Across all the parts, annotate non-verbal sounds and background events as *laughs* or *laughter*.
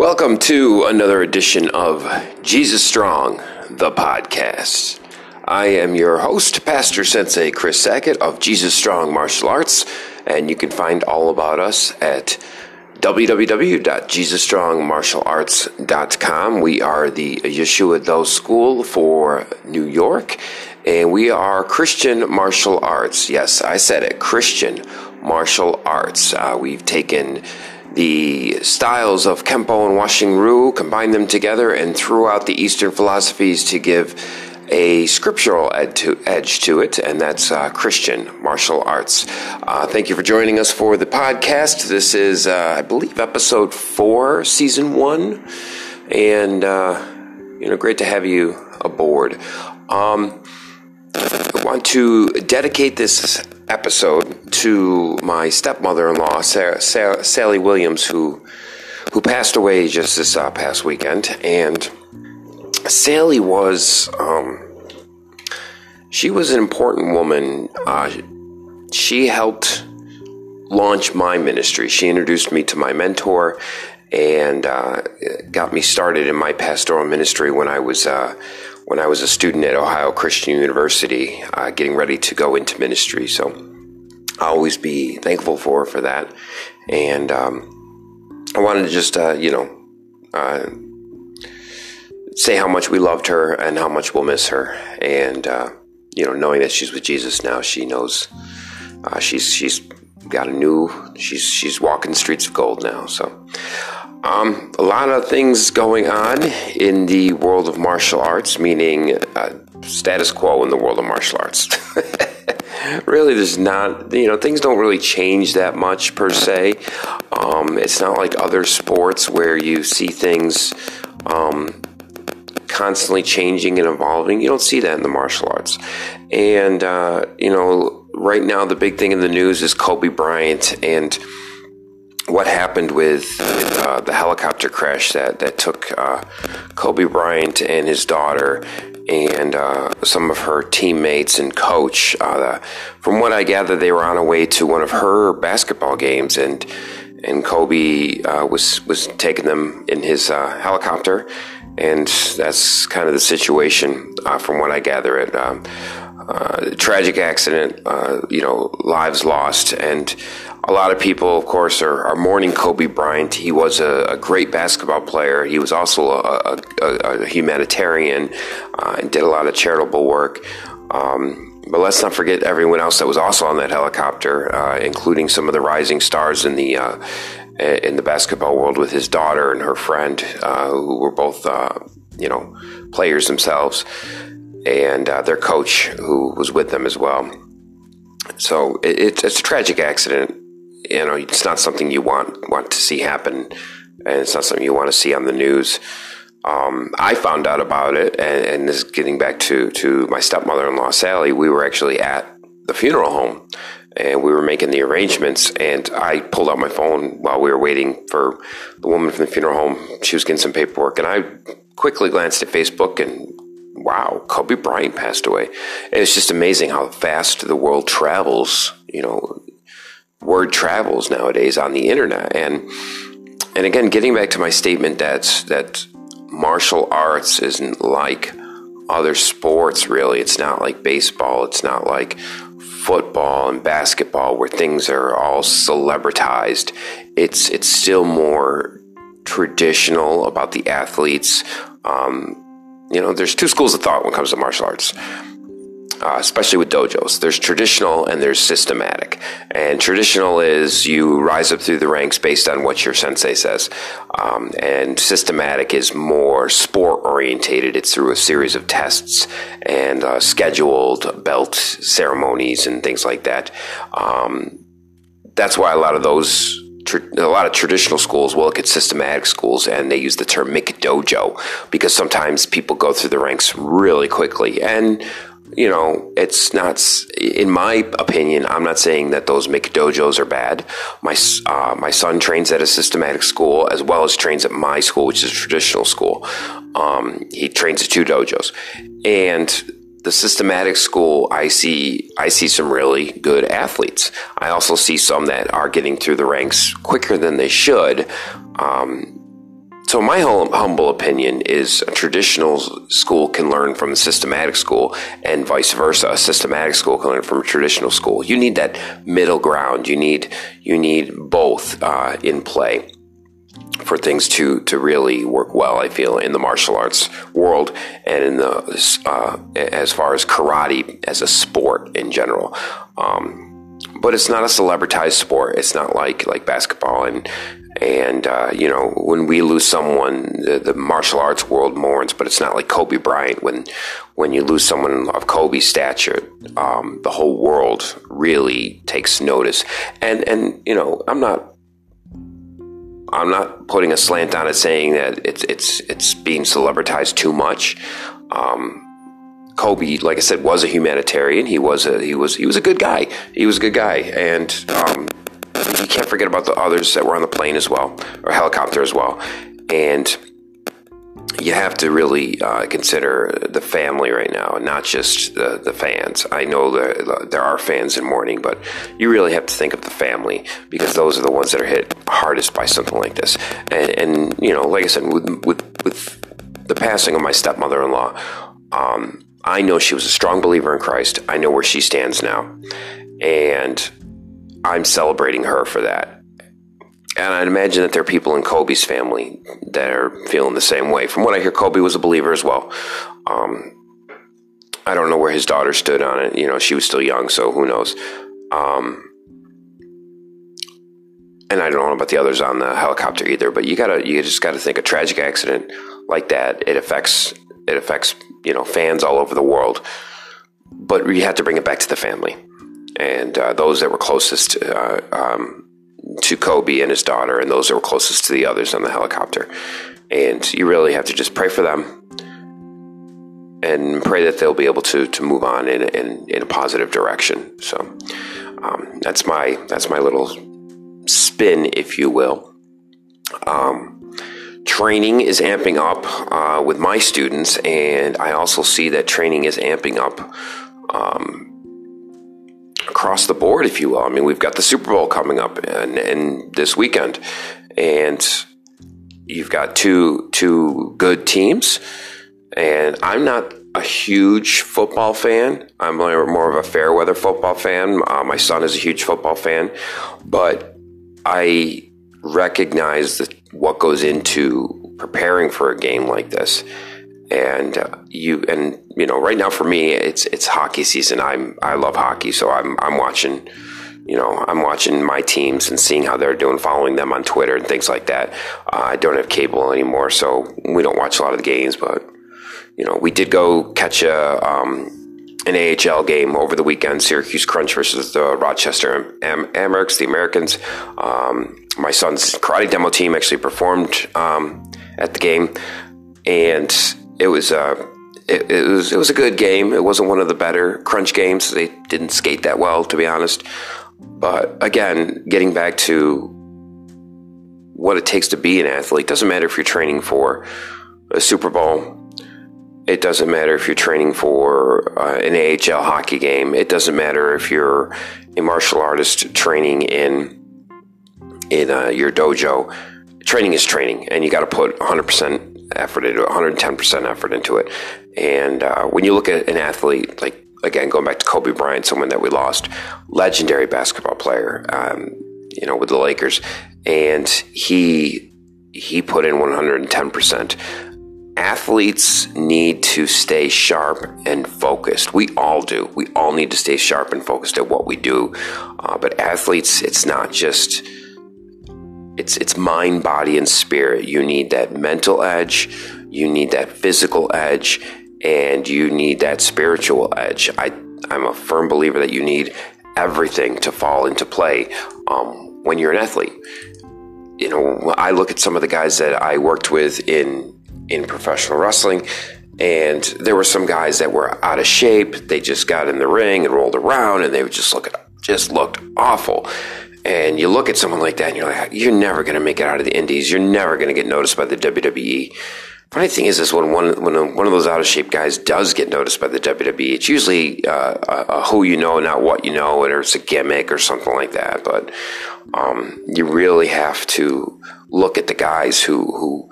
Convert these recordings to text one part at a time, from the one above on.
Welcome to another edition of Jesus Strong, the podcast. I am your host, Pastor Sensei Chris Sackett of Jesus Strong Martial Arts, and you can find all about us at www.jesusstrongmartialarts.com. We are the Yeshua Do School for New York, and we are Christian martial arts. Yes, I said it, Christian martial arts. Uh, we've taken the styles of Kempo and Washin Ryu, combine them together, and threw out the Eastern philosophies to give a scriptural ed to, edge to it, and that's uh, Christian martial arts. Uh, thank you for joining us for the podcast. This is, uh, I believe, episode four, season one, and uh, you know, great to have you aboard. Um, I want to dedicate this episode to my stepmother-in-law, Sally Williams, who who passed away just this uh, past weekend. And Sally was um, she was an important woman. Uh, she helped launch my ministry. She introduced me to my mentor and uh, got me started in my pastoral ministry when I was uh, when I was a student at Ohio Christian University, uh, getting ready to go into ministry. So I'll always be thankful for for that. And um, I wanted to just, uh, you know, uh, say how much we loved her and how much we'll miss her. And, uh, you know, knowing that she's with Jesus now, she knows uh, she's, she's got a new, she's, she's walking the streets of gold now. So, um, a lot of things going on in the world of martial arts, meaning uh, status quo in the world of martial arts. *laughs* really, there's not, you know, things don't really change that much per se. Um, it's not like other sports where you see things um, constantly changing and evolving. You don't see that in the martial arts. And, uh, you know, right now, the big thing in the news is Kobe Bryant and what happened with, uh, the helicopter crash that that took uh, Kobe Bryant and his daughter and uh, some of her teammates and coach. Uh, from what I gather, they were on a way to one of her basketball games, and and Kobe uh, was was taking them in his uh, helicopter, and that's kind of the situation. from what I gather, it. Um, tragic accident, you know, lives lost, and a lot of people, of course, are, are mourning Kobe Bryant. He was a, a, great basketball player. He was also a, a, a humanitarian uh, and did a lot of charitable work. Um, but let's not forget everyone else that was also on that helicopter, uh, including some of the rising stars in the uh, in the basketball world with his daughter and her friend, uh, who were both, uh, you know, players themselves, and uh, their coach who was with them as well. So it, it's a tragic accident you know, it's not something you want want to see happen, and it's not something you want to see on the news. Um, I found out about it, and, and this is getting back to to my stepmother-in-law Sally. We were actually at the funeral home, and we were making the arrangements. And I pulled out my phone while we were waiting for the woman from the funeral home. She was getting some paperwork, and I quickly glanced at Facebook and wow, Kobe Bryant passed away. it's just amazing how fast the world travels. You know, word travels nowadays on the internet. And and again, getting back to my statement that that martial arts isn't like other sports really. It's not like baseball. It's not like football and basketball where things are all celebritized. It's it's still more traditional about the athletes. Um, you know, there's two schools of thought when it comes to martial arts uh, especially with dojos. There's traditional and there's systematic. And traditional is you rise up through the ranks based on what your sensei says. Um, and systematic is more sport orientated. It's through a series of tests and uh, scheduled belt ceremonies and things like that. Um, that's why a lot of those a lot of traditional schools will look at systematic schools and they use the term McDojo because sometimes people go through the ranks really quickly. And you know, it's not, in my opinion, I'm not saying that those McDojos are bad. My, uh, my son trains at a systematic school as well as trains at my school, which is a traditional school. Um, he trains at two dojos. And the systematic school, I see, I see some really good athletes. I also see some that are getting through the ranks quicker than they should. Um, so my humble opinion is a traditional school can learn from a systematic school and vice versa. A systematic school can learn from a traditional school. You need that middle ground. You need, you need both, uh, in play for things to, to really work well, I feel, in the martial arts world and in the, uh, as far as karate as a sport in general. Um, but it's not a celebritized sport. It's not like, like basketball and, and, uh, you know, when we lose someone, the, the, martial arts world mourns, but it's not like Kobe Bryant. When, when you lose someone of Kobe's stature, um, the whole world really takes notice. And, and, you know, I'm not, I'm not putting a slant on it saying that it's, it's, it's being celebritized too much. Um, Kobe, like I said, was a humanitarian. He was a, he was, he was a good guy. He was a good guy. And, um, can't forget about the others that were on the plane as well, or helicopter as well. And you have to really uh, consider the family right now, not just the, the fans. I know there, there are fans in mourning, but you really have to think of the family because those are the ones that are hit hardest by something like this. And, and you know, like I said, with, with, with the passing of my stepmother in law, um, I know she was a strong believer in Christ. I know where she stands now. And I'm celebrating her for that. And I'd imagine that there are people in Kobe's family that are feeling the same way. From what I hear, Kobe was a believer as well. Um, I don't know where his daughter stood on it. You know, she was still young, so who knows. Um, and I don't know about the others on the helicopter either. But you gotta, you just gotta think a tragic accident like that. It affects, it affects, you know, fans all over the world. But you have to bring it back to the family and uh, those that were closest uh, um, to Kobe and his daughter, and those that were closest to the others on the helicopter. And you really have to just pray for them and pray that they'll be able to to move on in in, in a positive direction. So um, that's my that's my little spin, if you will. Um, training is amping up uh, with my students, and I also see that training is amping up um, across the board, if you will. I mean, we've got the Super Bowl coming up and, and this weekend, and you've got two two good teams. And I'm not a huge football fan. I'm more of a fair weather football fan. Uh, my son is a huge football fan, but I recognize that what goes into preparing for a game like this and uh, you and you know right now for me it's it's hockey season. I'm i love hockey so i'm i'm watching you know i'm watching my teams and seeing how they're doing following them on twitter and things like that. Uh, i don't have cable anymore so we don't watch a lot of the games but you know we did go catch a um, an AHL game over the weekend, Syracuse Crunch versus the Rochester Am- Amerks, the Americans. Um, my son's karate demo team actually performed um, at the game, and it was uh, it, it, was it was a good game. It wasn't one of the better crunch games. They didn't skate that well, to be honest. But again, getting back to what it takes to be an athlete doesn't matter if you're training for a Super Bowl. It doesn't matter if you're training for uh, an AHL hockey game. It doesn't matter if you're a martial artist training in in uh, your dojo. Training is training, and you got to put 100% effort into it, 110% effort into it. And uh, when you look at an athlete, like again, going back to Kobe Bryant, someone that we lost, legendary basketball player, um, you know, with the Lakers, and he he put in 110%. Athletes need to stay sharp and focused. We all do. We all need to stay sharp and focused at what we do. Uh, but athletes, it's not just it's it's mind, body, and spirit. You need that mental edge, you need that physical edge, and you need that spiritual edge. I I'm a firm believer that you need everything to fall into play um, when you're an athlete. You know, I look at some of the guys that I worked with in in professional wrestling, and there were some guys that were out of shape. They just got in the ring and rolled around, and they would just look just looked awful. And you look at someone like that and you're like, you're never going to make it out of the indies. You're never going to get noticed by the WWE. Funny thing is, is when one when one of those out of shape guys does get noticed by the WWE, it's usually uh, a, a who you know, not what you know, or it's a gimmick or something like that. But um, you really have to look at the guys who who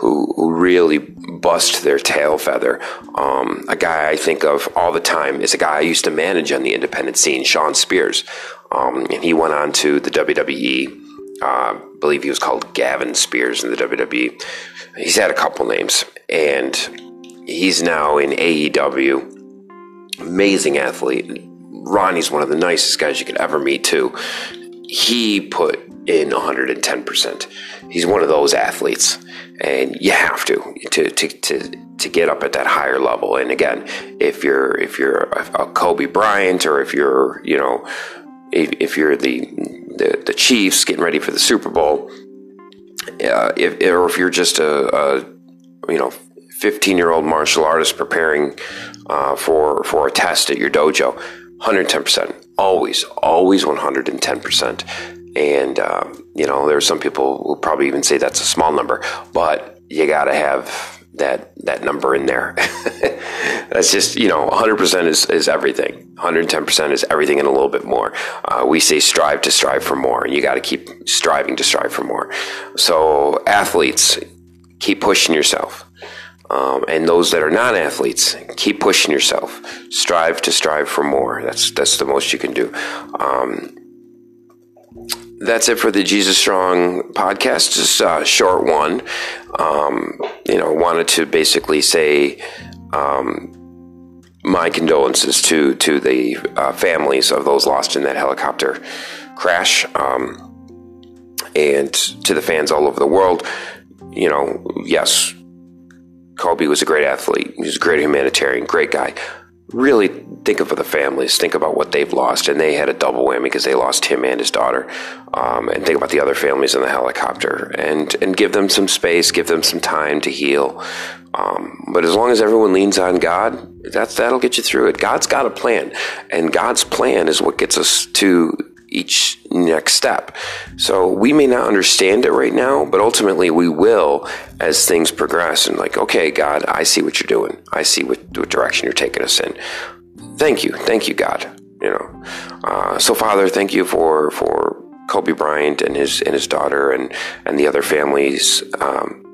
who, really bust their tail feather. Um, a guy I think of all the time is a guy I used to manage on the independent scene, Shawn Spears. Um, and he went on to the WWE. Uh, I believe he was called Gavin Spears in the WWE. He's had a couple names, and he's now in AEW. Amazing athlete. Ronnie's one of the nicest guys you could ever meet, too. He put in 110%. He's one of those athletes and you have to to to to to get up at that higher level. And again, if you're if you're a, Kobe Bryant or if you're you know if, if you're the, the, the Chiefs getting ready for the Super Bowl, uh, if or if you're just a, a you know 15 year old martial artist preparing uh, for for a test at your dojo, 110 percent, always always 110 percent. And, uh, you know, there are some people who probably even say that's a small number, but you got to have that, that number in there. *laughs* that's just, you know, 100% is, is everything. 110% is everything and a little bit more. Uh, we say strive to strive for more, and you got to keep striving to strive for more. So, athletes, keep pushing yourself. Um, and those that are non athletes, keep pushing yourself. Strive to strive for more. That's that's the most you can do. Um, that's it for the Jesus Strong podcast. Just a short one. Um, you know, wanted to basically say um, my condolences to to the uh, families of those lost in that helicopter crash, um, and to the fans all over the world. You know, yes, Kobe was a great athlete. He was a great humanitarian, great guy really think of the families, think about what they've lost, and they had a double whammy because they lost him and his daughter. Um, and think about the other families in the helicopter, and and give them some space, give them some time to heal. Um, but as long as everyone leans on God, that's that'll get you through it. God's got a plan, and God's plan is what gets us to each next step. So we may not understand it right now, but ultimately we will as things progress and like, okay, God, I see what you're doing. I see what, what direction you're taking us in. Thank you. Thank you, God. You know, uh, so Father, thank you for, for Kobe Bryant and his, and his daughter and, and the other families, um,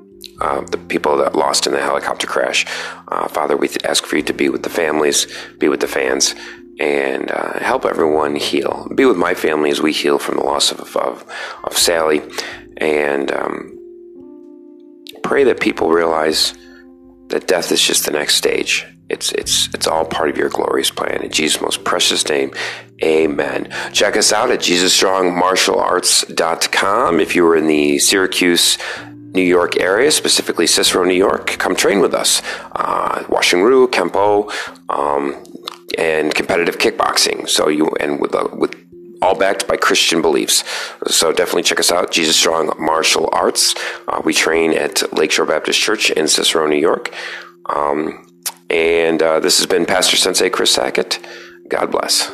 uh, the people that lost in the helicopter crash. Uh, Father, we ask for you to be with the families, be with the fans, and uh, help everyone heal. Be with my family as we heal from the loss of of, of Sally, and um, pray that people realize that death is just the next stage. It's it's it's all part of your glorious plan. In Jesus' most precious name, amen. Check us out at JesusStrongMartialArts.com. If you were in the Syracuse, New York area, specifically Cicero, New York, come train with us. Uh, Ryu, Kempo, um, and competitive kickboxing. So you and with uh, with all backed by Christian beliefs. So definitely check us out, Jesus Strong Martial Arts. Uh, we train at Lakeshore Baptist Church in Cicero, New York. Um, and uh, this has been Pastor Sensei Chris Sackett. God bless.